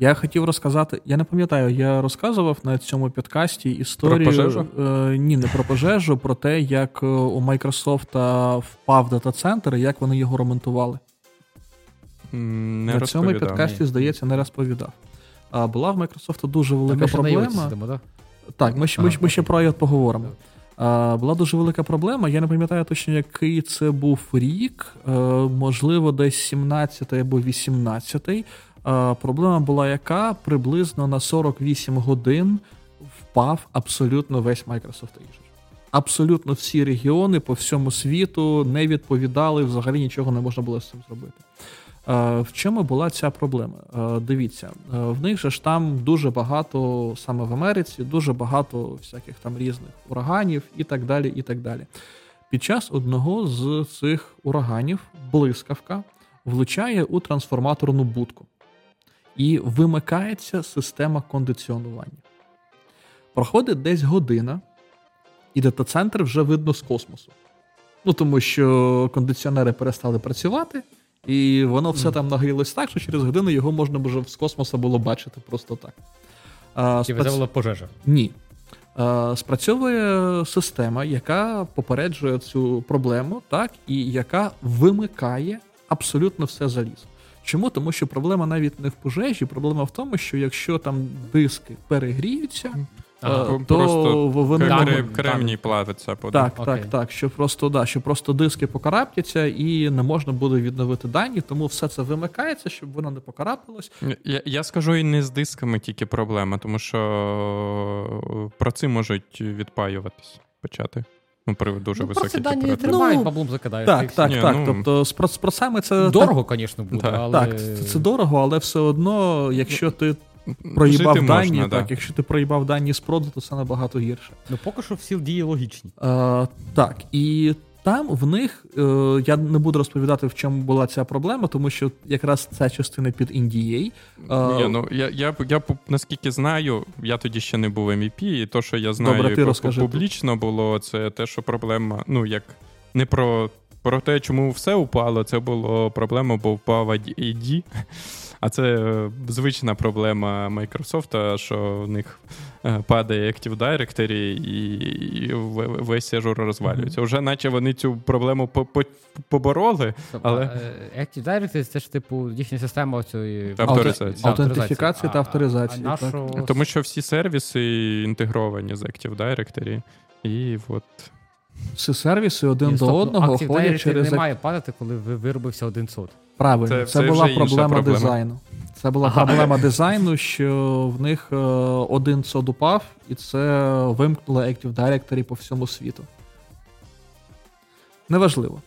Я хотів розказати, я не пам'ятаю, я розказував на цьому підкасті історію. Про пожежу? Е, ні, не про пожежу, про те, як е, у Microsoft впав дата-центр і як вони його ремонтували. Не на цьому підкасті, здається, не розповідав. А була в Microsoft дуже велика так, проблема. Сидимо, да? Так, ми, ага, ми, ми ще про IOT поговоримо. А, Була дуже велика проблема. Я не пам'ятаю точно, який це був рік, е, можливо, десь 17-й або 18-й. А, Проблема була яка приблизно на 48 годин впав абсолютно весь Microsoft Azure. Абсолютно всі регіони по всьому світу не відповідали, взагалі нічого не можна було з цим зробити. В чому була ця проблема? Дивіться, в них же ж там дуже багато, саме в Америці, дуже багато всяких там різних ураганів і так далі. і так далі. Під час одного з цих ураганів блискавка влучає у трансформаторну будку і вимикається система кондиціонування. Проходить десь година, і дата-центр вже видно з космосу. Ну тому що кондиціонери перестали працювати. І воно все там нагрілось так, що через годину його можна вже з космоса було бачити просто так. А, Чи спрац... пожежа? Ні. А, спрацьовує система, яка попереджує цю проблему, так, і яка вимикає абсолютно все залізо. Чому? Тому що проблема навіть не в пожежі, проблема в тому, що якщо там диски перегріються, а, то просто вони кремній, кремній плавиться. Так, так, так, так. Що просто да, що просто диски покараптяться і не можна буде відновити дані, тому все це вимикається, щоб воно не покарапилось. Я я скажу і не з дисками тільки проблема, тому що про це можуть відпаюватись почати. Ну, при дуже ну, високій дані тримають, баблом закидають. Так, так, Ні, так. Ну... Тобто з, з просами це дорого, звісно, буде. Так, але... так, це дорого, але все одно, якщо ти проїбав Жити дані, можна, так, да. якщо ти проїбав дані з проду, то це набагато гірше. Ну поки що всі дії логічні. А, Так, і там в них е, я не буду розповідати, в чому була ця проблема, тому що якраз ця частина під NDA. Ні, ну я я, я наскільки знаю, я тоді ще не був MVP, і то, що я знаю, Добре, ти розкажи публічно було, це те, що проблема, ну як не про. Про те, чому все упало, це було проблема, бо впав ID. А це е, звична проблема Microsoft, що в них е, падає Active Directory і весь Azure розвалюється. Вже наче вони цю проблему побороли. але... Е, Active Directory це ж типу їхня система цієї авторизації. Аутентифікації та авторизації. А, а так. Тому що всі сервіси інтегровані з Active Directory. І от. Всі сервіси один і, до стоп, одного Active ходять через... не має падати, коли виробився один сот. Правильно, це, це, це була проблема, проблема дизайну. Це була ага. проблема дизайну, що в них е, один сод упав, і це вимкнуло Active Directory по всьому світу. Неважливо.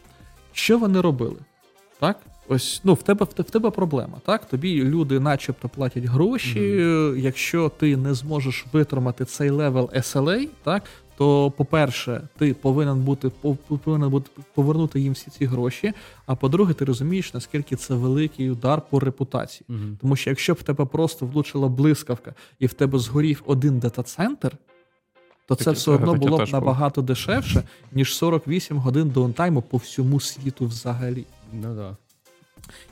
Що вони робили? Так? Ось, ну, в тебе в тебе проблема, так? Тобі люди начебто платять гроші. Mm-hmm. Якщо ти не зможеш витримати цей level SLA, так, то, по-перше, ти повинен бути повинен бути повернути їм всі ці гроші. А по-друге, ти розумієш, наскільки це великий удар по репутації. Угу. Тому що якщо б в тебе просто влучила блискавка і в тебе згорів один дата-центр, то це все одно було б набагато дешевше, ніж 48 годин даунтайму по всьому світу взагалі. Ну да.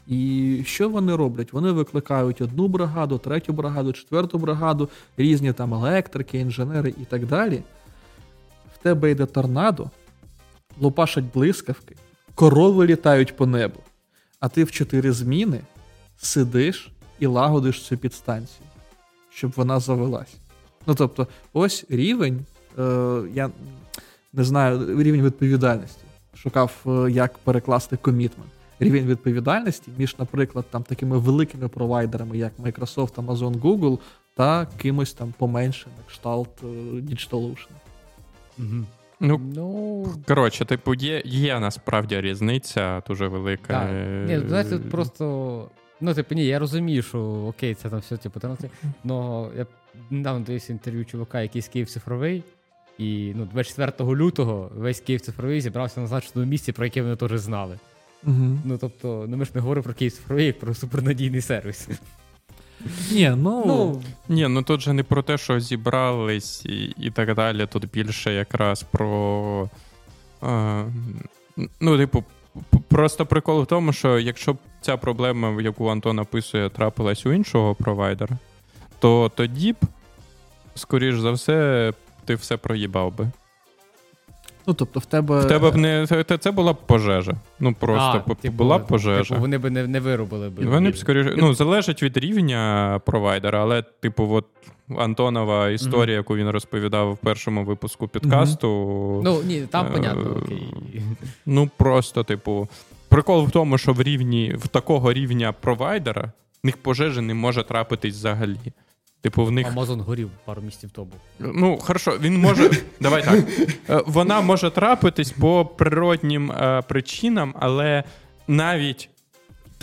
І що вони роблять? Вони викликають одну бригаду, третю бригаду, четверту бригаду, різні там електрики, інженери і так далі тебе йде торнадо, лупашать блискавки, корови літають по небу, а ти в чотири зміни сидиш і лагодиш цю підстанцію, щоб вона завелась. Ну тобто, ось рівень, е, я не знаю, рівень відповідальності. Шукав, е, як перекласти комітмент. Рівень відповідальності між, наприклад, там такими великими провайдерами, як Microsoft, Amazon, Google, та кимось там поменше, на кшталт е, DigitalOcean. Угу. Ну, ну, коротше, типу, є є насправді різниця дуже велика. Так. Ні, знаєте, просто. Ну, типу, ні, я розумію, що окей, це там все, типу, там, але я недавно дивився інтерв'ю чувака, який з Київ цифровий, і ну, 24 лютого весь Київ цифровий зібрався на значному місці, про яке вони теж знали. Угу. Ну, тобто, ну ми ж не говоримо про Київ цифровий, як про супернадійний сервіс. Ні, ну ну, Ні, ну тут же не про те, що зібрались і і так далі. Тут більше якраз про. Е, ну, типу, Просто прикол в тому, що якщо б ця проблема, яку Антон описує, трапилась у іншого провайдера, то тоді б, скоріш за все, ти все проїбав би. Ну, тобто, в тебе. В тебе б не це, це була б пожежа. Ну просто А, типу, була б пожежа. Типу, вони б не, не виробили б. Вони б скоріше, ну, залежить від рівня провайдера, але, типу, от Антонова історія, яку він розповідав в першому випуску підкасту. Ну, ні, там Е, понятно, окей. Ну, просто, типу, прикол в тому, що в рівні в такого рівня провайдера в них пожежі не може трапитись взагалі. Типу, в них. Амазон горів пару місяців тому. Ну, хорошо, він може. Давай так. Е, Вона може трапитись по природнім е, причинам, але навіть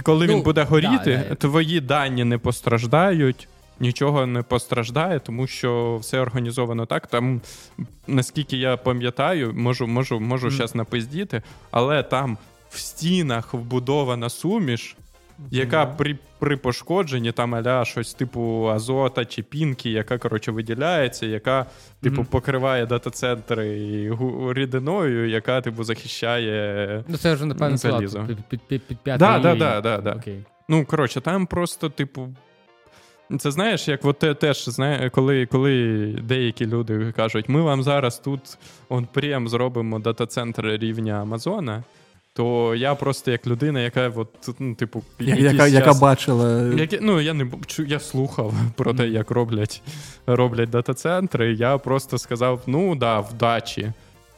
коли він Ну, буде горіти, да, да. твої дані не постраждають. Нічого не постраждає, тому що все організовано так. Там, наскільки я пам'ятаю, можу, можу, можу зараз напиздіти, але там в стінах вбудована суміш, яка при, при пошкодженні там аля щось типу азота чи пінки, яка коротше виділяється, яка типу покриває дата-центри рідиною, яка типу захищає. Ну, це вже, напевно, Залізо. під, під, під, під п'ятий. Да, да, да, да, да. Окей. Ну, коротше, там просто, типу. Це знаєш, як от те, теж знає, коли, коли деякі люди кажуть, ми вам зараз тут он прям зробимо дата-центр рівня Амазона, то я просто як людина, яка от, ну, типу, Я- яка, яка час- бачила. Які, ну, я не я слухав про те, як роблять, роблять дата-центри. Я просто сказав: ну да, вдачі.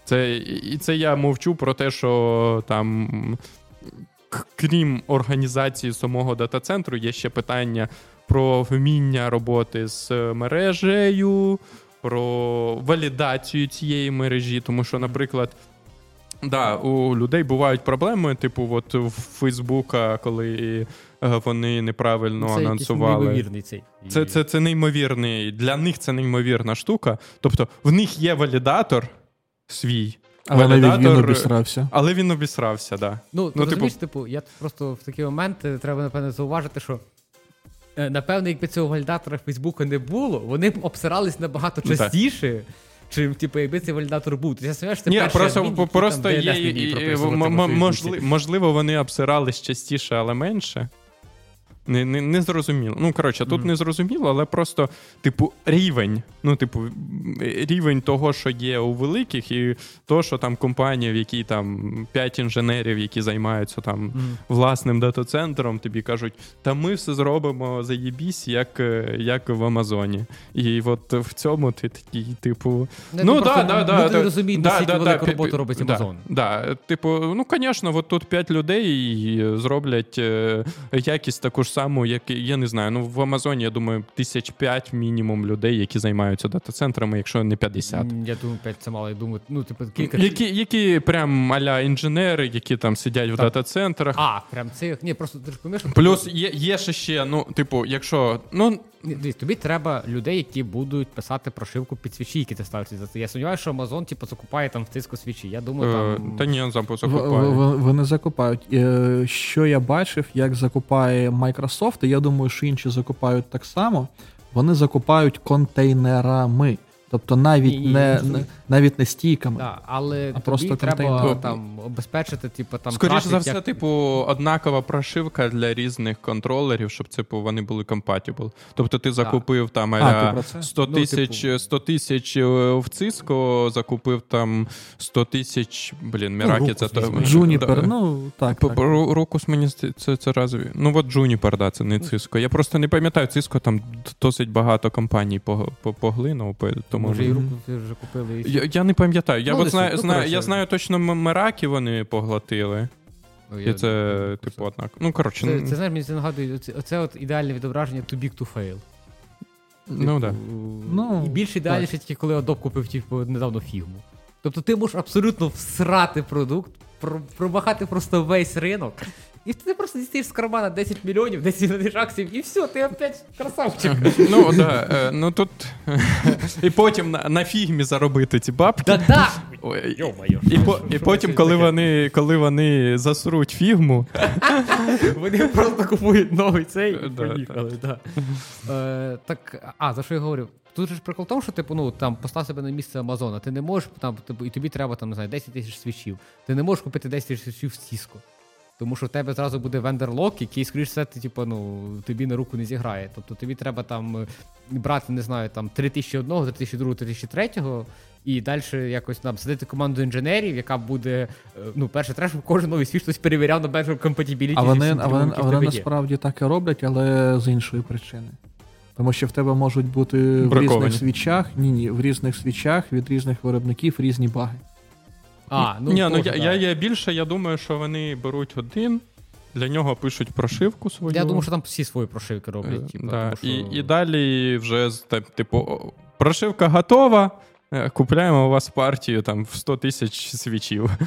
Це, і це я мовчу про те, що там, крім організації самого дата-центру, є ще питання про вміння роботи з мережею, про валідацію цієї мережі, тому що, наприклад. Да, у людей бувають проблеми, типу, от в Фейсбука, коли е, вони неправильно це анонсували. неймовірний цей. Це, це, це неймовірний. Для них це неймовірна штука. Тобто, в них є валідатор свій, Але навіть він валідатор- обісрався. але він обісрався, да. Ну, ти Ну, типу- розумієш, типу, я просто в такий момент е, треба, напевно, зауважити, що. е, Напевно, якби цього валідатора Фейсбука не було, вони б обсирались набагато Ну, так. частіше, чим типу, якби цей валідатор був. Ти знаєш, це Ні, перший просто, адмін, який просто там є, і- і- прописувати м- в м- Фейсбуці. можли- можливо, вони обсирались частіше, але менше. Не, не, не зрозуміло. Ну, коротше, тут Мгм. не зрозуміло, але просто, типу, рівень. Ну, типу, рівень того, що є у великих, і то, що там компанія, в якій там 5 інженерів, які займаються там Мгм. власним дата-центром, тобі кажуть, та ми все зробимо заєбісь, як, е, як в Амазоні. І от в цьому ти такий, типу. Ну, Ну, просто да, да, да, люди да, не розуміють, да, наскільки да, велику да, роботу робить да, Амазон. Да, типу, ну, звісно, от тут 5 людей зроблять е, якість таку ж саму, як я не знаю. Ну, в Амазоні, я думаю, тисяч п'ять мінімум людей, які займаються дата-центрами, якщо не 50. Я думаю, 5 це мало. Я думаю, ну, типу, кілька. Які, які прям аля інженери, які там сидять в Так. дата-центрах. А, прям цих. Ні, просто ти ж поміж. Плюс є, є ще ще, ну, типу, якщо. Ну, тобі треба людей, які будуть писати прошивку під свічі, які ти ставиш за це. Я сумніваюся, що Amazon, типу, закупає там в тиску свічі. Я думаю, е, там. та ні, закупає. Вони закупають. Е, Що я бачив, як закупає Microsoft, і я думаю, що інші закупають так само. Вони закупають контейнерами. Тобто навіть ні, не, не навіть не стійками. Да, але А тобі просто треба контейнер. там обезпечити, типу, там. Скоріше трафік, за все, як- типу, однакова прошивка для різних контролерів, щоб типу, вони були compatible. Тобто ти закупив там А, аля, ти про це? 100 Ну, тисяч типу- 100 тисяч е, в Cisco, закупив там 100 тисяч. Блін, Міракі це то. Juniper, Да. ну так. Так. Рокус мені це, це разві. Ну от Juniper, да, це не Cisco. Я просто не пам'ятаю, Cisco там досить багато компаній по- по- поглинув, по- тому Може, і руку вже купили. і- я, я не пам'ятаю. Я Ну, от знаю, ну, знаю, я знаю точно М- Меракі вони поглотили. Ну, І це, ну, типу, однак. Ну, коротше, Це, ну, це знаєш, мені це нагадує, оце, оце от ідеальне відображення too big to fail. ну да. Ну, і більш ідеальніше тільки коли Adobe купив типу, недавно фігму. Тобто ти можеш абсолютно всрати продукт, про- промахати просто весь ринок, І ти просто дістаєш з кармана 10 мільйонів, 10 мільйонів акцій, і все, ти опять красавчик. Ну, да, е, ну тут. І потім на, на фігмі заробити ці бабки. Да-да! І, потім, коли вони, коли вони засруть фігму, Вони просто купують новий цей і Да, поїхали. Да. Е, так, а, за що я говорю? Тут же ж прикол в тому, що типу, ну там постав себе на місце Амазона. Ти не можеш там, типу, і тобі треба там, не знаю, 10 тисяч свічів. Ти не можеш купити 10 тисяч свічів в Cisco. Тому що в тебе зразу буде vendor lock, який, скоріш все, ти, типу, ну, тобі на руку не зіграє. Тобто тобі треба там е, брати, не знаю, там 3001, 3002, 3003, і далі якось там садити команду інженерів, яка буде. е, Ну, перше, треба, щоб кожен новий свіч хтось перевіряв на бенчу compatibility А вони, а вони, а вони насправді так і роблять, але з іншої причини. Тому що в тебе можуть бути в різних свічах, ні, ні, в різних свічах від різних виробників різні баги. А, ну, Ні, ну я, я, я більше, я думаю, що вони беруть один, для нього пишуть прошивку свою. Я думаю, що там всі свої прошивки роблять. Е, Типу, да. тому, що... і, і далі вже типу, прошивка готова. Е, Купляємо у вас партію там в 100 тисяч свічів.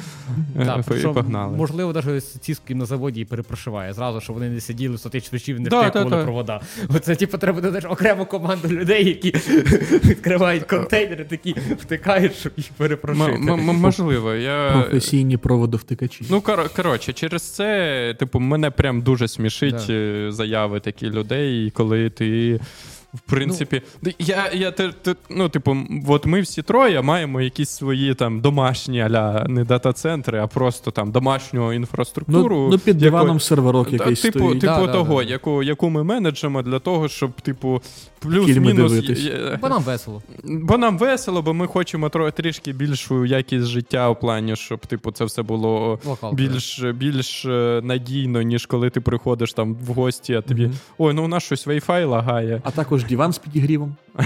Е, Да, і погнали. Можливо, навіть ціскою на заводі і перепрошиває. Зразу, що вони не сиділи 100 тисяч свічів і не Да, втикували да, да. провода. Оце, типу, треба додати окрему команду людей, які відкривають контейнери, такі втикають, щоб їх перепрошити. М- м- м- можливо, я. Професійні проводовтикачі. Ну, кор- коротше, через це, типу, мене прям дуже смішить е, заяви такі людей, коли ти. В принципі, я, я те- те- ну, типу, от ми всі троє маємо якісь свої там домашні аля не дата-центри, а просто там домашню інфраструктуру. ну, ну, під диваном серверок Та, якийсь типу, стоїть. типу Да, да, того, да. Яку, яку ми менеджемо для того, щоб, типу, плюс-мінус. Бо нам весело. Бо нам весело, бо ми хочемо тро- трішки більшу якість життя у плані, щоб типу це все було Локалка. більш, більш е, надійно, ніж коли ти приходиш там в гості, а тобі Мгм. ой, ну у нас щось Wi-Fi лагає. А також диван з підігрівом,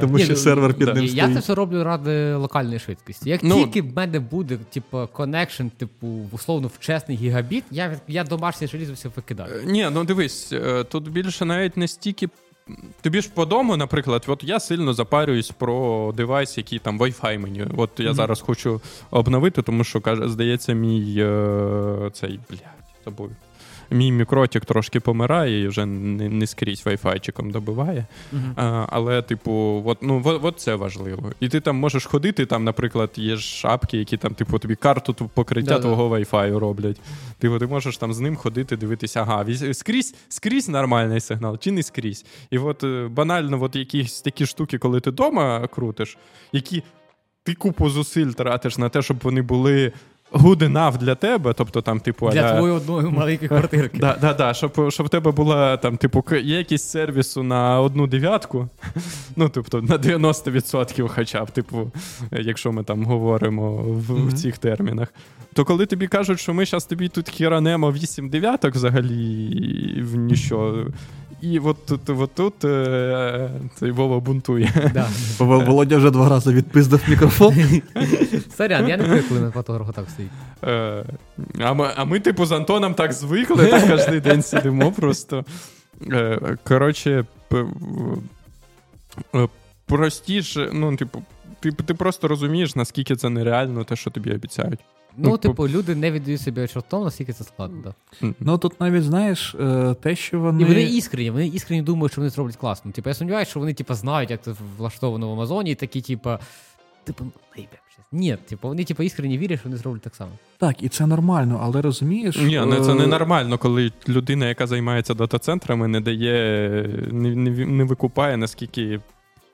тому що ну, сервер під ним я це все роблю ради локальної швидкості. Як Ну, тільки в мене буде, типу, connection, типу, условно в чесний гігабіт, я, я домашнє желізо все викидаю. Е, Ні, ну дивись, е, тут більше навіть не стільки. Тобі ж по дому, наприклад, от я сильно запарююсь про девайс, який там Wi-Fi мені. От я Мгм. зараз хочу обновити, тому що каже, здається, мій е, цей блядь, забув. Мій мікротік трошки помирає і вже не, не скрізь вайфайчиком добиває. А, але, типу, от, ну, от, от це важливо. І ти там можеш ходити, там, наприклад, є ж шапки, які там, типу, тобі карту покриття Да-да. твого вайфаю роблять. Типу, ти можеш там з ним ходити, дивитися, ага, скрізь, скрізь нормальний сигнал, чи не скрізь. І от е, банально, от якісь такі штуки, коли ти вдома крутиш, які ти купу зусиль тратиш на те, щоб вони були good enough для тебе, тобто там, типу, Для аля- твоєї одної маленької квартирки. Да, да, да, щоб, щоб в тебе була там, типу, є якийсь сервісу на одну дев'ятку, ну, тобто на 90% хоча б, типу, якщо ми там говоримо в, Мгм. в цих термінах. То коли тобі кажуть, що ми зараз тобі тут хіранемо 8 дев'яток взагалі в ніщо. І от тут, от тут е, цей Вова бунтує. Да. Вол- Володя вже два рази відпиздив мікрофон. Сорян, я не привик, коли на фотографу так стоїть. Е, а, ми, а ми, типу, з Антоном так звикли, так кожен день сидимо просто. Е, коротше, п- простіше, ну, типу, ти, ти просто розумієш, наскільки це нереально, те, що тобі обіцяють. Ну, Ну, типу, люди не віддають собі тому, наскільки це складно. Да. Ну тут навіть знаєш, е, те, що вони. І вони іскренні, вони іскренні думають, що вони зроблять класно. Типу, я сумніваюся, що вони типу, знають, як це влаштовано в Амазоні, і такі, типу, типу. Ні, типу, вони типу, іскренні вірять, що вони зроблять так само. Так, і це нормально, але розумієш. Ні, ну, це е, ненормально, коли людина, яка займається дата-центрами, не дає, не, не, не викупає, наскільки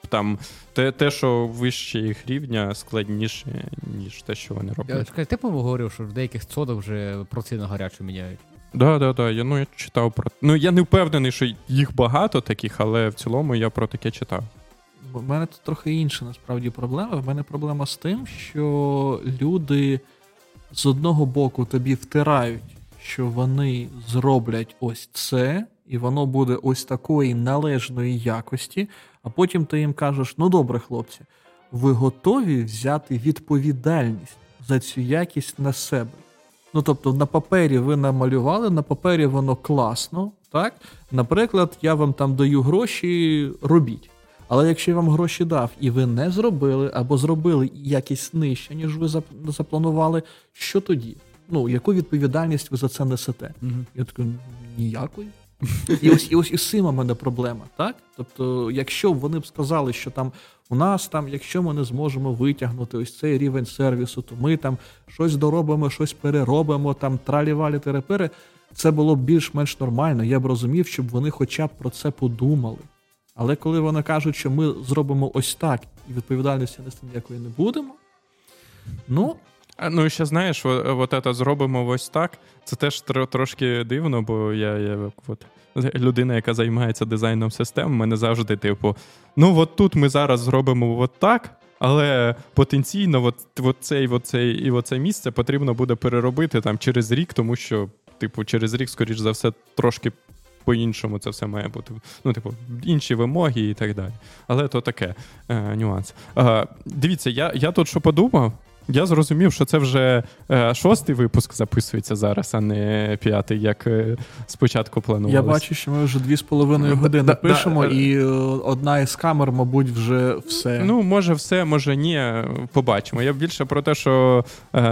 там те, те, що вище їх рівня, складніше, ніж те, що вони Я роблять. чекай, ти по-моєму говорив, що в деяких цодах вже проці на гарячу міняють. Да, да, да. Я, ну, я читав про. Ну, я не впевнений, що їх багато таких, але в цілому я про таке читав. В мене тут трохи інша насправді проблема. В мене проблема з тим, що люди з одного боку тобі втирають, що вони зроблять ось це, і воно буде ось такої належної якості, а потім ти їм кажеш: ну добре, хлопці, ви готові взяти відповідальність за цю якість на себе. Ну, тобто, на папері ви намалювали, на папері воно класно, так? Наприклад, я вам там даю гроші, робіть. Але якщо я вам гроші дав і ви не зробили, або зробили якість нижче, ніж ви запланували, що тоді? ну, яку відповідальність ви за це несете? Угу. Я такий, ніякої. І ось і ось із цим у мене проблема, так? Тобто, якщо б вони б сказали, що там у нас там, якщо ми не зможемо витягнути ось цей рівень сервісу, то ми там щось доробимо, щось переробимо, там тралівалі терепери, це було б більш-менш нормально. Я б розумів, щоб вони хоча б про це подумали. Але коли вони кажуть, що ми зробимо ось так, і відповідальності нести ніякої не будемо, ну. Ну, і ще знаєш, от, це зробимо ось так. Це теж трошки дивно, бо я я от, людина, яка займається дизайном систем, мене завжди, типу, ну от тут ми зараз зробимо от так, але потенційно от, от цей, от цей, і оце місце потрібно буде переробити там через рік, тому що, типу, через рік, скоріш за все, трошки. По-іншому це все має бути. Ну, типу, інші вимоги і так далі. Але то таке е, нюанс. Е, дивіться, я я тут що подумав, я зрозумів, що це вже е, шостий випуск записується зараз, а не п'ятий, як е, спочатку планувалося. Я бачу, що ми вже дві з половиною години да, пишемо, да, і е, одна із камер, мабуть, вже все. Ну, може, все, може ні. Побачимо. Я більше про те, що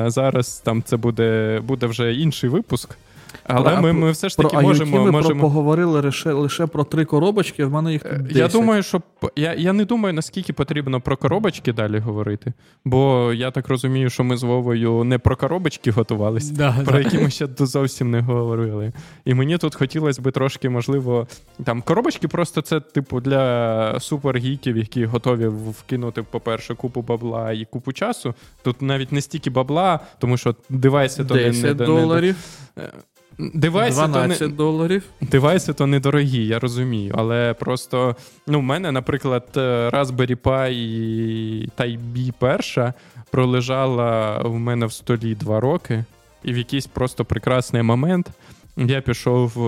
зараз там це буде, буде вже інший випуск. Але про, ми ми все ж таки про можемо. Ми можемо... поговорили лише лише про три коробочки, в мене їх тут 10. Я думаю, що я я не думаю, наскільки потрібно про коробочки далі говорити. Бо я так розумію, що ми з Вовою не про коробочки готувалися, да, про да. які ми ще зовсім не говорили. І мені тут хотілося би трошки, можливо, там коробочки просто це, типу, для супергіків, які готові вкинути, по-перше, купу бабла і купу часу. Тут навіть не стільки бабла, тому що девайси то не, не доларів. Не, Девайси 12 то не, доларів. Девайси то недорогі, я розумію. Але просто ну, в мене, наприклад, Raspberry Pi і Type-B перша пролежала в мене в столі два роки, і в якийсь просто прекрасний момент я пішов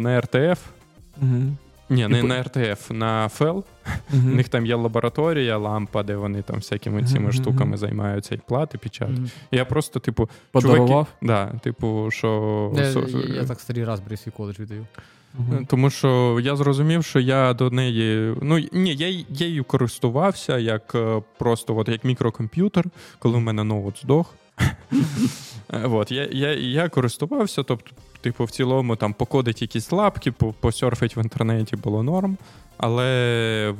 на РТФ. Угу. Ні, не на РТФ, на ФЕЛ. У них там є лабораторія, лампа, де вони там всякими цими штуками займаються і плати печатають. Я просто, типу, Подарував? чуваки, да, типу, що... Я, так старі Raspberry свій коледж віддаю. Uh-huh. Тому що я зрозумів, що я до неї. Ну ні, я я її користувався як просто от, як мікрокомп'ютер, коли в мене ноут здох. От, Я я, я користувався, тобто, типу, в цілому там покодить якісь лапки, посерфить в інтернеті було норм. Але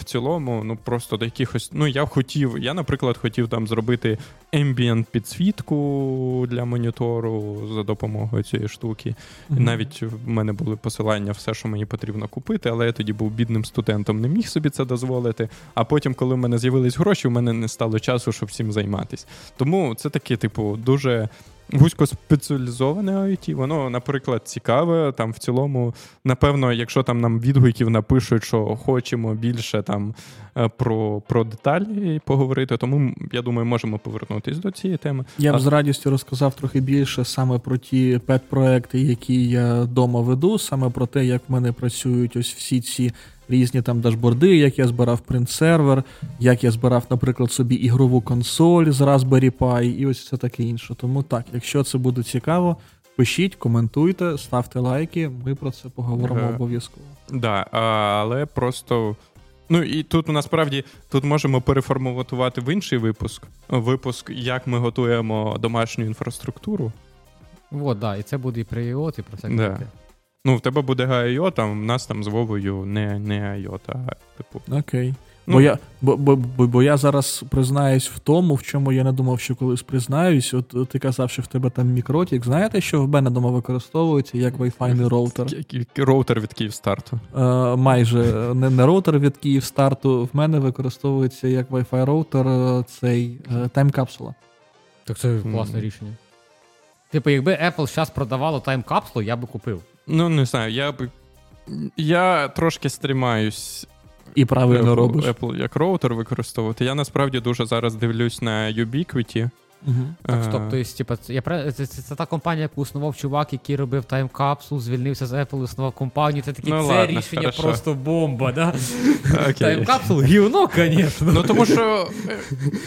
в цілому, ну просто до якихось. Ну, я хотів, я, наприклад, хотів там зробити ambient підсвітку для монітору за допомогою цієї штуки. Mm-hmm. І навіть в мене були посилання, все, що мені потрібно купити, але я тоді був бідним студентом, не міг собі це дозволити. А потім, коли в мене з'явились гроші, в мене не стало часу, щоб всім займатися. Тому це таке, типу, дуже вузькоспеціалізоване IoT, воно, наприклад, цікаве. Там в цілому, напевно, якщо там нам відгуків напишуть, що хочемо більше там е, про про деталі поговорити, тому я думаю, можемо повернутися до цієї теми. Я б а... з радістю розказав трохи більше саме про ті пет-проекти, які я вдома веду, саме про те, як в мене працюють ось всі ці різні там дашборди, як я збирав принт-сервер, як я збирав, наприклад, собі ігрову консоль з Raspberry Pi, і ось все таке інше. Тому так, якщо це буде цікаво, пишіть, коментуйте, ставте лайки, ми про це поговоримо ага. обов'язково. Да, але просто. Ну і тут насправді тут можемо переформатувати в інший випуск. Випуск, як ми готуємо домашню інфраструктуру. От, да, і це буде і про IOT, і про всяке да. Ну, в тебе буде GIO, там в нас там з Вовою не не IO, а типу. Окей. Ну, Бо я бо, бо, бо, бо я зараз признаюсь в тому, в чому я не думав, що колись признаюсь. От ти казав, що в тебе там мікротік. Знаєте, що в мене дома використовується як Wi-Fi роутер? Роутер від Київстарту. Е, Майже не, не роутер від Київстарту. В мене використовується як Wi-Fi роутер е, цей е, тайм-капсула. Так це класне mm. рішення. Типу, якби Apple зараз продавало тайм-капсулу, я би купив. Ну, не знаю, я б. Я трошки стрімаюсь. І правильно Apple, робиш. Apple як роутер використовувати. Я насправді дуже зараз дивлюсь на Ubiquiti. Угу. Так, стоп, то есть, типа, я це, це, це та компанія, яку основав чувак, який робив таймкапсул, звільнився з Apple, основав компанію. Це такі ну, це ладно, рішення хорошо. просто бомба, да? Okay. Таймкапсул гівно, звісно. Ну тому що,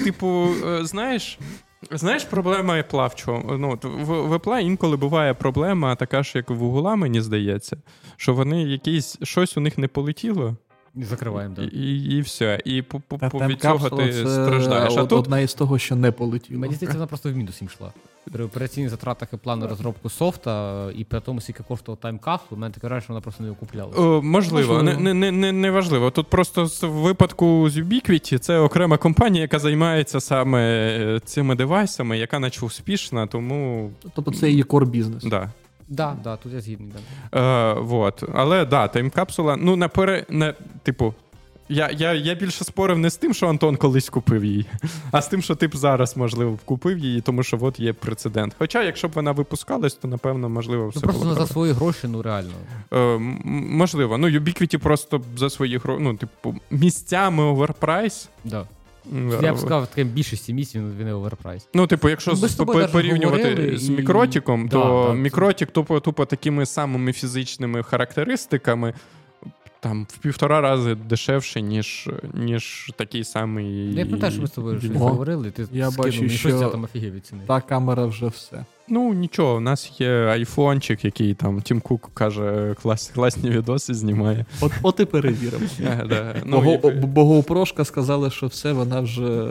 типу, знаєш, Знаєш, проблема в чому? Ну, в Apple інколи буває проблема, така ж, як в Google, мені здається, що вони якісь щось у них не полетіло. І закриваємо, так. І, і все. І по, по, по від цього ти це страждаєш. А тут одна із того, що не полетіло. Мені здається, вона просто в мінус їм йшла. При операційних затратах і плану розробку софта, і при тому, скільки коштував таймкапсул, у мене таке враження, що вона просто не окуплялася. Можливо, Можливо. Не, не, не, не важливо. Тут просто з- в випадку з Ubiquiti це окрема компанія, яка займається саме е, цими девайсами, яка наче успішна, тому Тобто це її кор бізнес. да. Да, да, тут я згідний. Да. Е, вот. Але да, таймкапсула, ну, напере, не, типу. Я, я, я більше спорив не з тим, що Антон колись купив її, а з тим, що ти б зараз, можливо, купив її, тому що от є прецедент. Хоча, якщо б вона випускалась, то напевно, можливо, все Ну просто було за свої гроші, ну реально. Е, м- можливо. Ну, Ubiquiti просто за свої гроші, ну, типу, місцями overprice. Да. М, Я б е, сказав, таким більшості місць він, він overprice. Ну, типу, якщо Ну, з- порівнювати з мікротіком, Да, то да, мікротік тупо, тупо такими самими фізичними характеристиками. Там в півтора рази дешевше, ніж, ніж такий самий. Я пам'ятаю, що ми з тобою щось говорили, ти я скинув бачу, що- щось, я там офігів від ціни. Та камера вже все. Ну нічого, у нас є айфончик, який там Тім Кук каже, клас, класні відоси знімає. От, от і перевіримо. Ну, Ну, бо, GoPro сказали, що все, вона вже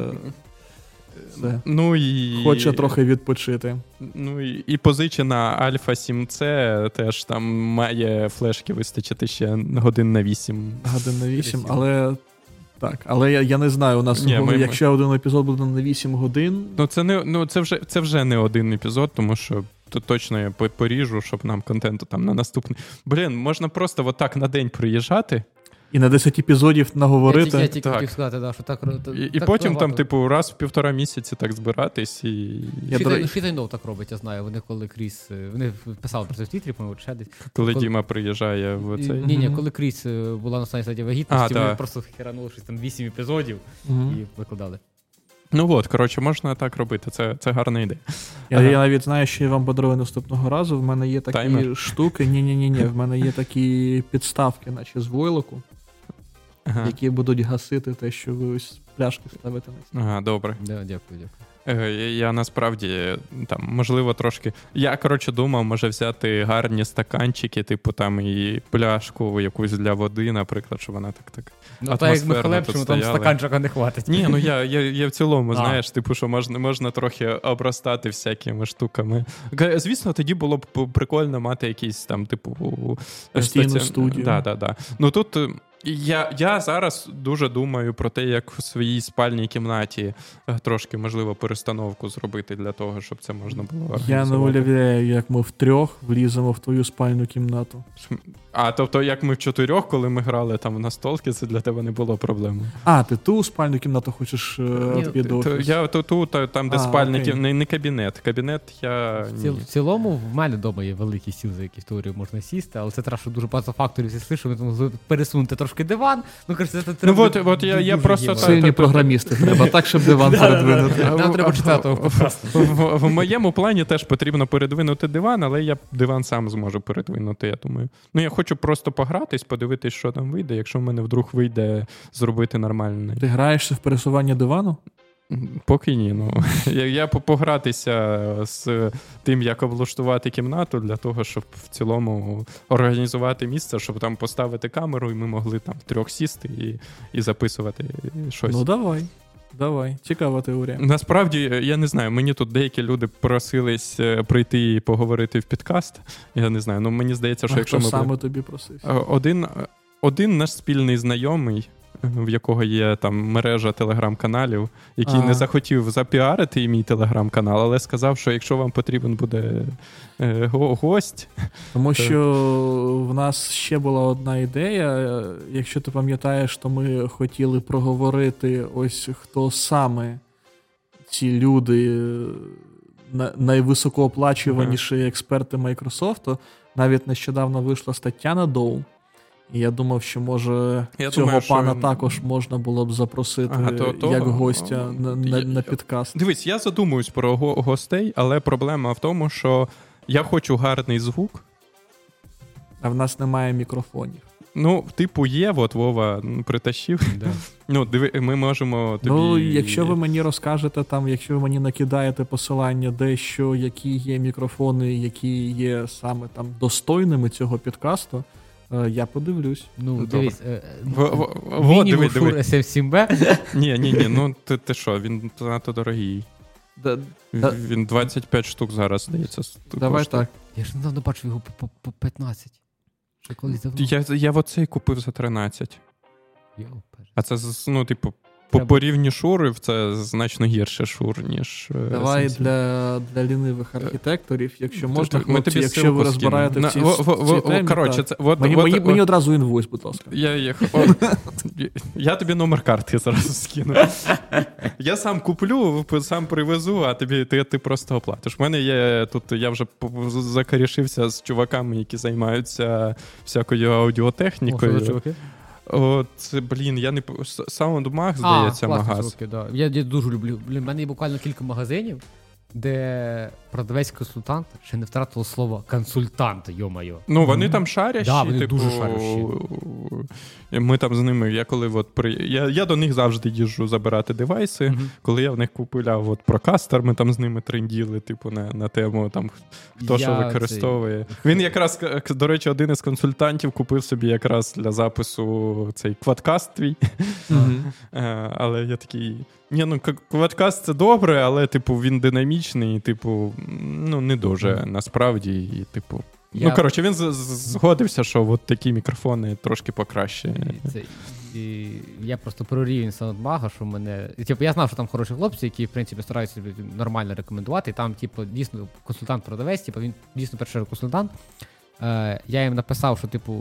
все, ну, і... хоче трохи відпочити. Ну і, і позичена Альфа 7C теж там має флешки вистачити ще годин на 8. Годин на 8, але. Так, але я, я не знаю, у нас Ні, ми- якщо один епізод буде на 8 годин, Ну це не ну це вже це вже не один епізод, тому що то точно я поріжу, щоб нам контенту там на наступний. Блін, можна просто отак на день приїжджати, і на 10 епізодів наговорити. я тільки Так. хотів сказати, да, що так і, і потім там, типу, раз в півтора місяці так збиратись і. Я, Шітайнов так робить, я знаю. Вони коли Кріс. е, Вони писали про це в Твіттері, по-моєму, ще десь. Коли Коли- Діма приїжджає в цей. Ні, ні, коли Кріс е, була на стані стадії вагітності, А, вони просто херанули щось там 8 епізодів і викладали. Ну от, коротше, можна так робити. Це, це гарна ідея. Я, Ага. я навіть знаю, що я вам подарую наступного разу. В мене є такі Таймер? штуки. Ні, ні, ні, ні. В мене є такі підставки, наче з войлоку, Ага, які будуть гасити те, що ви ось пляшки ставите на стіл. ага добре. Да, дякую, дякую. Е, Я, я насправді там, можливо, трошки. Я коротше думав, може взяти гарні стаканчики, типу там і пляшку якусь для води, наприклад, щоб вона так так. Ну, так як ми хлебчимо, там стаканчика не хватить. Ні, ну я, я, я в цілому, А. знаєш, типу, що можна, можна трохи обростати всякими штуками. Звісно, тоді було б прикольно мати якийсь там, типу, Постійну стаці- студію. Да, да, да. Ну тут. Я, я зараз дуже думаю про те, як в своїй спальній кімнаті е, трошки можливо перестановку зробити для того, щоб це можна було. Я не уявляю, як ми втрьох вліземо в твою спальну кімнату. А тобто, як ми в чотирьох, коли ми грали там на столки, це для тебе не було проблемою. А, ти ту спальну кімнату хочеш е, Ні, То я то тут, та- там, де А, спальня, окей. не, не кабінет. Кабінет я. В, Ні. ціл, в цілому, в мене вдома є великий стіл, за який в теорії можна сісти, але це треба, що дуже багато факторів зійшли, що ми там з- пересунути трошки диван. Ну, коротше, це треба. от- от я- я просто. Сильні програмісти треба, так, щоб диван передвинути. Нам треба читати. В, в моєму плані теж потрібно передвинути диван, але я диван сам зможу передвинути, я думаю. Ну, я хочу просто погратись, подивитись, що там вийде. Якщо в мене вдруг вийде зробити нормальний. Ти граєшся в пересування дивану? Поки ні. Ну. Я, я погратися з тим, як облаштувати кімнату, для того, щоб в цілому організувати місце, щоб там поставити камеру, і ми могли там трьох сісти і, і записувати щось. Ну давай. Давай. Цікава теорія. Насправді, я не знаю, мені тут деякі люди просились е, прийти і поговорити в підкаст. Я не знаю. Ну мені здається, що А якщо хто ми саме тобі просився? Е, один, один наш спільний знайомий, е, в якого є там мережа телеграм-каналів, який А. не захотів запіарити мій телеграм-канал, але сказав, що якщо вам потрібен буде е, го- гость, Тому що в нас ще була одна ідея. Якщо ти пам'ятаєш, то ми хотіли проговорити ось хто саме ці люди е, на- найвисокооплачуваніші експерти Майкрософту. Навіть нещодавно вийшла стаття на Доу. І я думав, що може Я цього думаю, що- пана також можна було б запросити Ага, то- то- як гостя на, на, Я- на підкаст. Дивись, я задумуюсь про го- гостей, але проблема в тому, що я хочу гарний звук. А в нас немає мікрофонів. Ну, типу, є, от Вова притащив. Да. Ну, диви, ми можемо тобі. Ну, якщо ви мені розкажете там, якщо ви мені накидаєте посилання, де що, які є мікрофони, які є саме там достойними цього підкасту, Я подивлюсь. Ну, Добре. дивись, е, диви, мінімум Шур диви. SM7B. Ні, ні, ні, ну ти, ти що, він занадто дорогий. Да. Він 25 штук зараз, здається. давай так. Я ж недавно бачив його по, по, по 15. Ще колись давно. Я, я оцей купив за 13. А це, ну, типу, по, Треба- по рівні шурів це значно гірше шур, ніж. е, Давай SMC. для, для лінивих архітекторів, якщо можна, ми хлопці, тобі якщо ви розбираєте в цій, в темі, Коротше, це от, мені, от, мені, от- мені одразу інвойс, будь ласка. Я, я, о, я тобі номер картки зразу скину. Я сам куплю, сам привезу, а тобі ти, ти просто оплатиш. У мене є тут, я вже закарішився з чуваками, які займаються всякою О, аудіотехнікою. чуваки? От, блін, я не Саундмаг, здається, а, магаз. чуваки, да. Я, я дуже люблю. Блін, в мене є буквально кілька магазинів, де продавець-консультант ще не втратило слово консультант, йо-майо. Ну, вони там шарящі, Да, вони типу, дуже шарящі. Ми там з ними, я коли от при. Я, я до них завжди їжджу забирати девайси. Мгм. Коли я в них купував от прокастер, ми там з ними тренділи, типу, на, на тему там хто що Я використовує. Він якраз, до речі, один із консультантів купив собі якраз для запису цей квадкаст твій. Е, Але я такий. Ні, ну квадкаст це добре, але, типу, він динамічний, і, типу, ну, не дуже насправді. І, типу. Я- Ну, коротше, він згодився, що от такі мікрофони трошки покраще. Це, і я просто про рівень саундмага, що мене. Типу, я знав, що там хороші хлопці, які, в принципі, стараються нормально рекомендувати. І там, типу, дійсно консультант-продавець, типу, він дійсно перший консультант. Е, я їм написав, що, типу,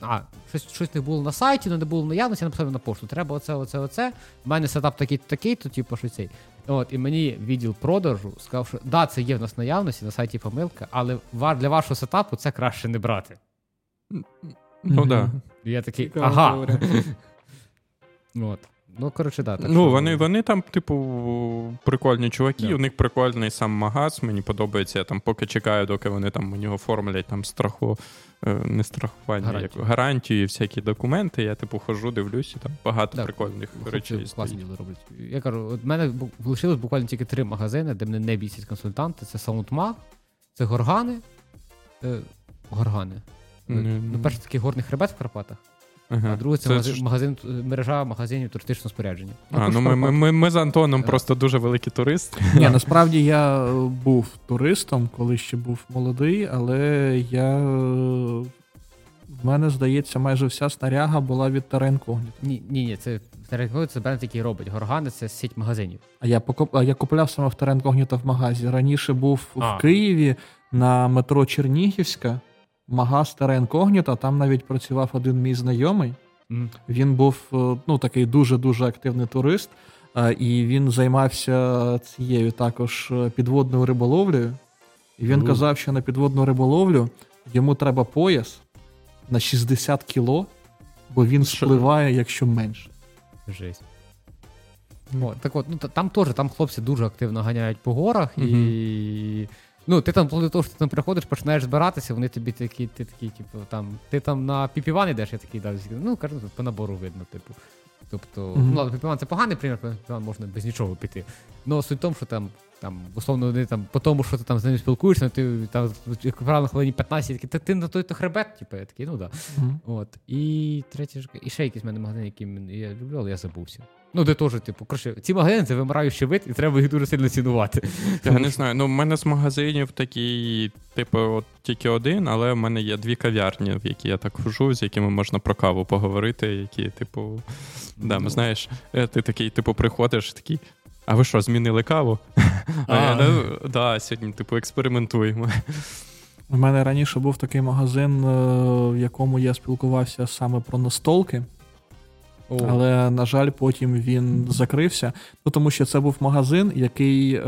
а, щось, щось не було на сайті, але не було наявності, я написав на пошту. Треба оце, оце, оце. У мене сетап такий, такий, то типу, що цей. От, і мені відділ продажу сказав, що да, це є в нас наявності, на сайті помилка, але для вашого сетапу це краще не брати. Ну так. Да. Я такий, ага. От. Ну, коротше, да. Так Ну, що- вони, вони там, типу, прикольні чуваки, Да. у них прикольний сам магаз, мені подобається. Я там поки чекаю, доки вони там мені оформлять там страху, е, не страхування, Гарантію. як гарантію і всякі документи. Я, типу, хожу, дивлюсь, і там багато Так, прикольних хлопці речей. класні стоїть. роблять. Я кажу, от мене лишилось буквально тільки три магазини, де мене не бісять консультанти. Це SoundMag, це горгани. Е, горгани. Ні. Ну, перший такий горний хребет в Карпатах, Ага. а другий це, Це магазин, ж- магазин, е, мережа магазинів туристичного спорядження. А, ну ми, ми, ми, ми з Антоном просто дуже великі туристи. Ні, насправді я е, був туристом, коли ще був молодий, але я. е, В мене, здається, майже вся снаряга була від Terra Ні, ні, ні, це Теренколи це бренд, який робить. Горгани це сеть магазинів. А я покуп... а я купляв саме в Incognito в магазі. Раніше був А. в Києві на метро Чернігівська, магаз Terra Incognito, там навіть працював один мій знайомий. М. Він був е, ну, такий дуже-дуже активний турист, е, і він займався цією також е, підводною риболовлею. І він У. казав, що на підводну риболовлю йому треба пояс на 60 кіло, бо він спливає, якщо менше. Жесть. О, так от, ну там теж там хлопці дуже активно ганяють по горах, і. Ну, ти там, до того, що ти там приходиш, починаєш збиратися, вони тобі такі, ти такі, типу, там, ти там на піпіван йдеш, я такий дав, ну, кажу, по набору видно, типу. Тобто, Мгм. ну, ладно, піпіван це поганий примір, піпіван можна без нічого піти. Ну, суть в тому, що там, там, условно, вони там, по тому, що ти там з ними спілкуєшся, ти там, як правило, на хвилині 15, такі, ти, ти на той то хребет, типу, я такий, ну да. Мгм. От. І третє ж і ще якийсь в мене магазин, який я люблю, але я забувся. Ну, де теж, типу, коротше, ці магазини це вимираючий вид, і треба їх дуже сильно цінувати. Я не знаю. Ну, в мене з магазинів такий, типу, от тільки один, але в мене є дві кав'ярні, в які я так хожу, з якими можна про каву поговорити, які, типу, да, Ну. знаєш, е, ти такий, типу, приходиш, такий. А ви що, змінили каву? А, я, А. ну, да, сьогодні, типу, експериментуємо. У мене раніше був такий магазин, е, в якому я спілкувався саме про настолки. Але, на жаль, потім він закрився. Ну, тому що це був магазин, який е,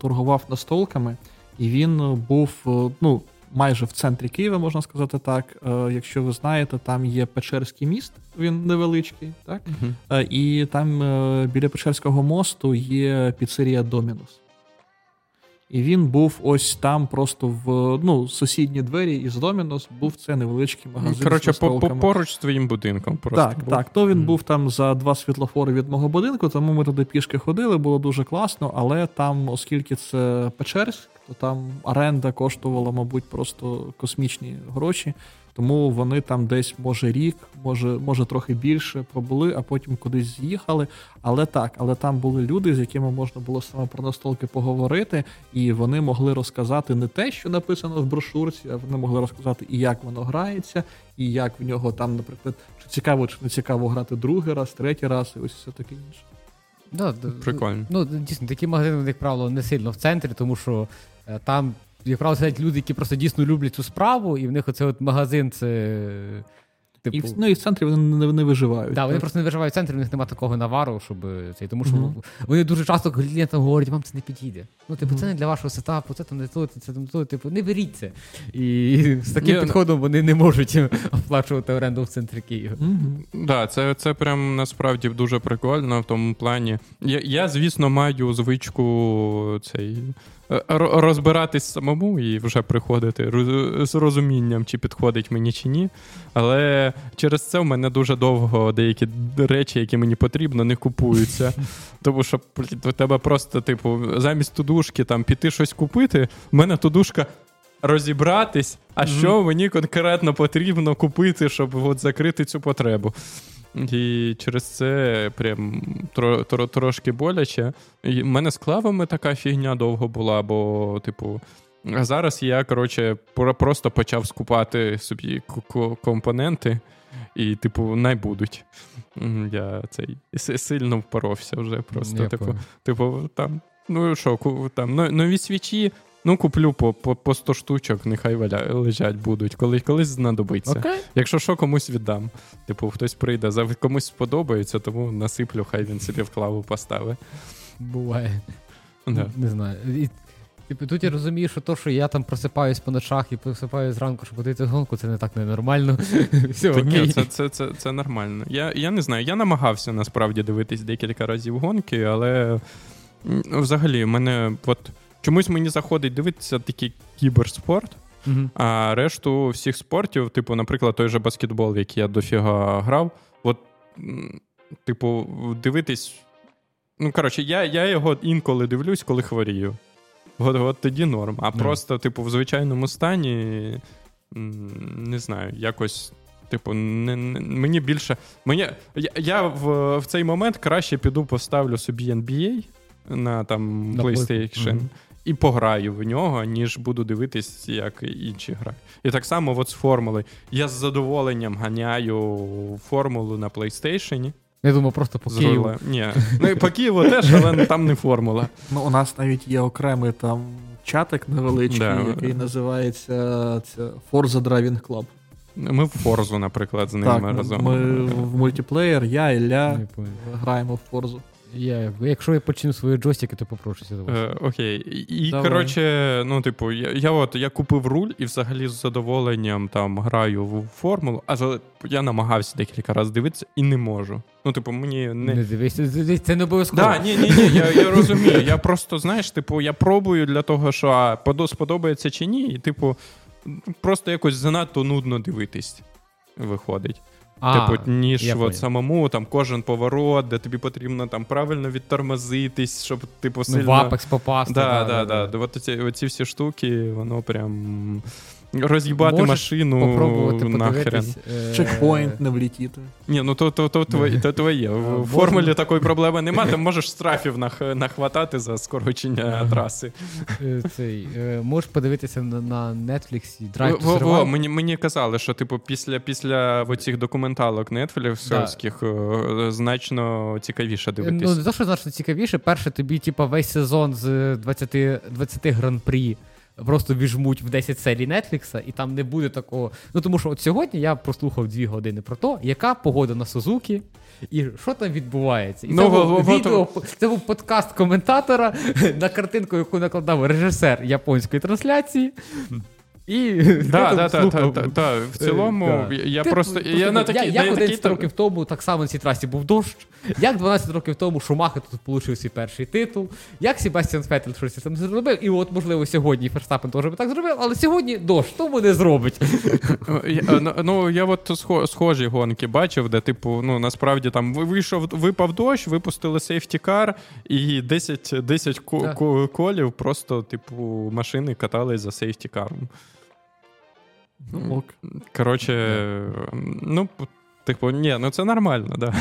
торгував настолками, і він був е, ну, майже в центрі Києва, можна сказати так. Е, якщо ви знаєте, там є Печерський міст, він невеличкий, так? Угу. і там е, біля Печерського мосту є піцерія Домінус. І він був ось там, просто в ну, сусідні двері із Домінос був це невеличкий магазин. Коротше, по, по, поруч з твоїм будинком. Просто Так, був. так. То він mm. був там за два світлофори від мого будинку, тому ми туди пішки ходили, було дуже класно, але там, оскільки це Печерськ, то там оренда коштувала, мабуть, просто космічні гроші. Тому вони там десь, може, рік, може, може трохи більше пробули, а потім кудись з'їхали. Але так, але там були люди, з якими можна було саме про настолки поговорити, і вони могли розказати не те, що написано в брошурці, а вони могли розказати і як воно грається, і як в нього там, наприклад, чи цікаво, чи не цікаво грати другий раз, третій раз, і ось все таке інше. Да, Прикольно. Ну, дійсно, такі магазини, як правило, не сильно в центрі, тому що е, там, як правило, сидять люди, які просто дійсно люблять цю справу, і в них оцей от магазин це. Типу... І ну, і в центрі вони не, не виживають. Да, так, вони просто не виживають в центрі, у них немає такого навару, щоб цей. Тому що mm-hmm. вони дуже часто клієнтам говорять, вам це не підійде. Ну, типу, mm-hmm. це не для вашого сетапу, це там не то, це там то, типу, не беріть це. І з таким yeah, підходом вони не можуть оплачувати оренду в центрі Києва. Так, mm-hmm. да, це це прям насправді дуже прикольно в тому плані. Я, я звісно, маю звичку цей. Е, розбиратись самому і вже приходити з розумінням, чи підходить мені чи ні. Але через це в мене дуже довго деякі речі, які мені потрібно, не купуються. Тому що у тебе просто, типу, замість тудушки там піти щось купити, в мене тудушка. Розібратись, а mm-hmm. що мені конкретно потрібно купити, щоб от закрити цю потребу. І через це прям тро, тро, трошки боляче. І в мене з клавами така фігня довго була, бо, типу, а зараз я, коротше, просто почав скупати собі компоненти, і, типу, не будуть. Я цей сильно впоровся вже просто. Типу, типу, там, ну що, там нові свічі. Ну, куплю по по, по 100 штучок, нехай лежать будуть, коли колись знадобиться. Okay. Якщо що, комусь віддам. Типу, хтось прийде, комусь сподобається, тому насиплю, хай він собі в клаву поставить. Буває. Да. Не знаю. І, Типу, тут я розумію, що то, що я там просипаюсь по ночах і просипаю зранку, щоб подивитися гонку, це не так ненормально. Все, окей. Ні, це це, це, це нормально. Я я не знаю, я намагався насправді дивитись декілька разів гонки, але взагалі, мене от. Чомусь мені заходить дивитися такий кіберспорт, uh а решту всіх спортів, типу, наприклад, той же баскетбол, в який я дофіга грав. От, типу, дивитись. Ну, коротше, я я його інколи дивлюсь, коли хворію. От, от тоді норм. А yeah. просто, типу, в звичайному стані, не знаю, якось. Типу, не, не, мені більше. Мені, Я я в в цей момент краще піду поставлю собі NBA на там PlayStation. Mm-hmm і пограю в нього, ніж буду дивитись, як інші грають. І так само от з формулою. Я з задоволенням ганяю формулу на PlayStation. Я думаю, просто по Києву. Ні, ну по Києву теж, але там не формула. Ну, у нас навіть є окремий там чатик невеличкий, да. який називається це Forza Driving Club. Ми в Форзу, наприклад, з ними так, разом. Ми в мультиплеєр, я Ілля граємо в Форзу. Я, Якщо я почну свої джойстики, то попрошуся до вас. Е, Окей. І, Давай. коротше, ну, типу, я я от я купив руль і взагалі з задоволенням там граю в формулу, але я намагався декілька разів дивитися і не можу. Ну, типу, мені не. Не дивись, це не обов'язково. Да, ні, ні, ні, я я розумію. Я просто, знаєш, типу, я пробую для того, що а, сподобається чи ні, і, типу, просто якось занадто нудно дивитись виходить. А, Типу, ніж от самому там кожен поворот, де тобі потрібно там правильно відтормозитись, щоб типу ну, сильно... Ну, в апекс попасти. Да, да, да, да. От ці оці всі штуки, воно прям. Роз'їбати Можеш машину попробувати нахрен. Е... Чекпоінт не влітіти. Ні, ну то то, то, твоє. то твоє. В формулі такої проблеми немає, ти можеш штрафів нах, нахватати за скорочення траси. Е, цей, е, Можеш подивитися на Netflix Drive to Survive. Мені мені казали, що типу після після цих документалок Netflix да. значно цікавіше дивитися. Ну, не то, що значно цікавіше. Перше, тобі, типу, весь сезон з 20 20 гран-прі просто віжмуть в 10 серій Нетфлікса, і там не буде такого. Ну тому що от сьогодні я прослухав 2 години про те, яка погода на Сузукі. І що там відбувається? І ну, це, був відео, це був подкаст коментатора на картинку, яку накладав режисер японської трансляції. І да, да, та, та, та, В цілому, да. я Ти, просто. Я, на такі, як 11 такі... років тому так само на цій трасі був дощ, як 12 років тому Шумахер тут отримав свій перший титул, як Себастьян Феттель щось там зробив, і от, можливо, сьогодні Ферстапен теж би так зробив, але сьогодні дощ, тому не зробить. Ну, ну, я от схожі гонки бачив, де, типу, ну, насправді там вийшов, випав дощ, випустили safety car, і 10 10 колів просто, типу, машини катались за сейфтікаром. Ну, ок. Коротше, ну, типу, ні, ну це нормально, да.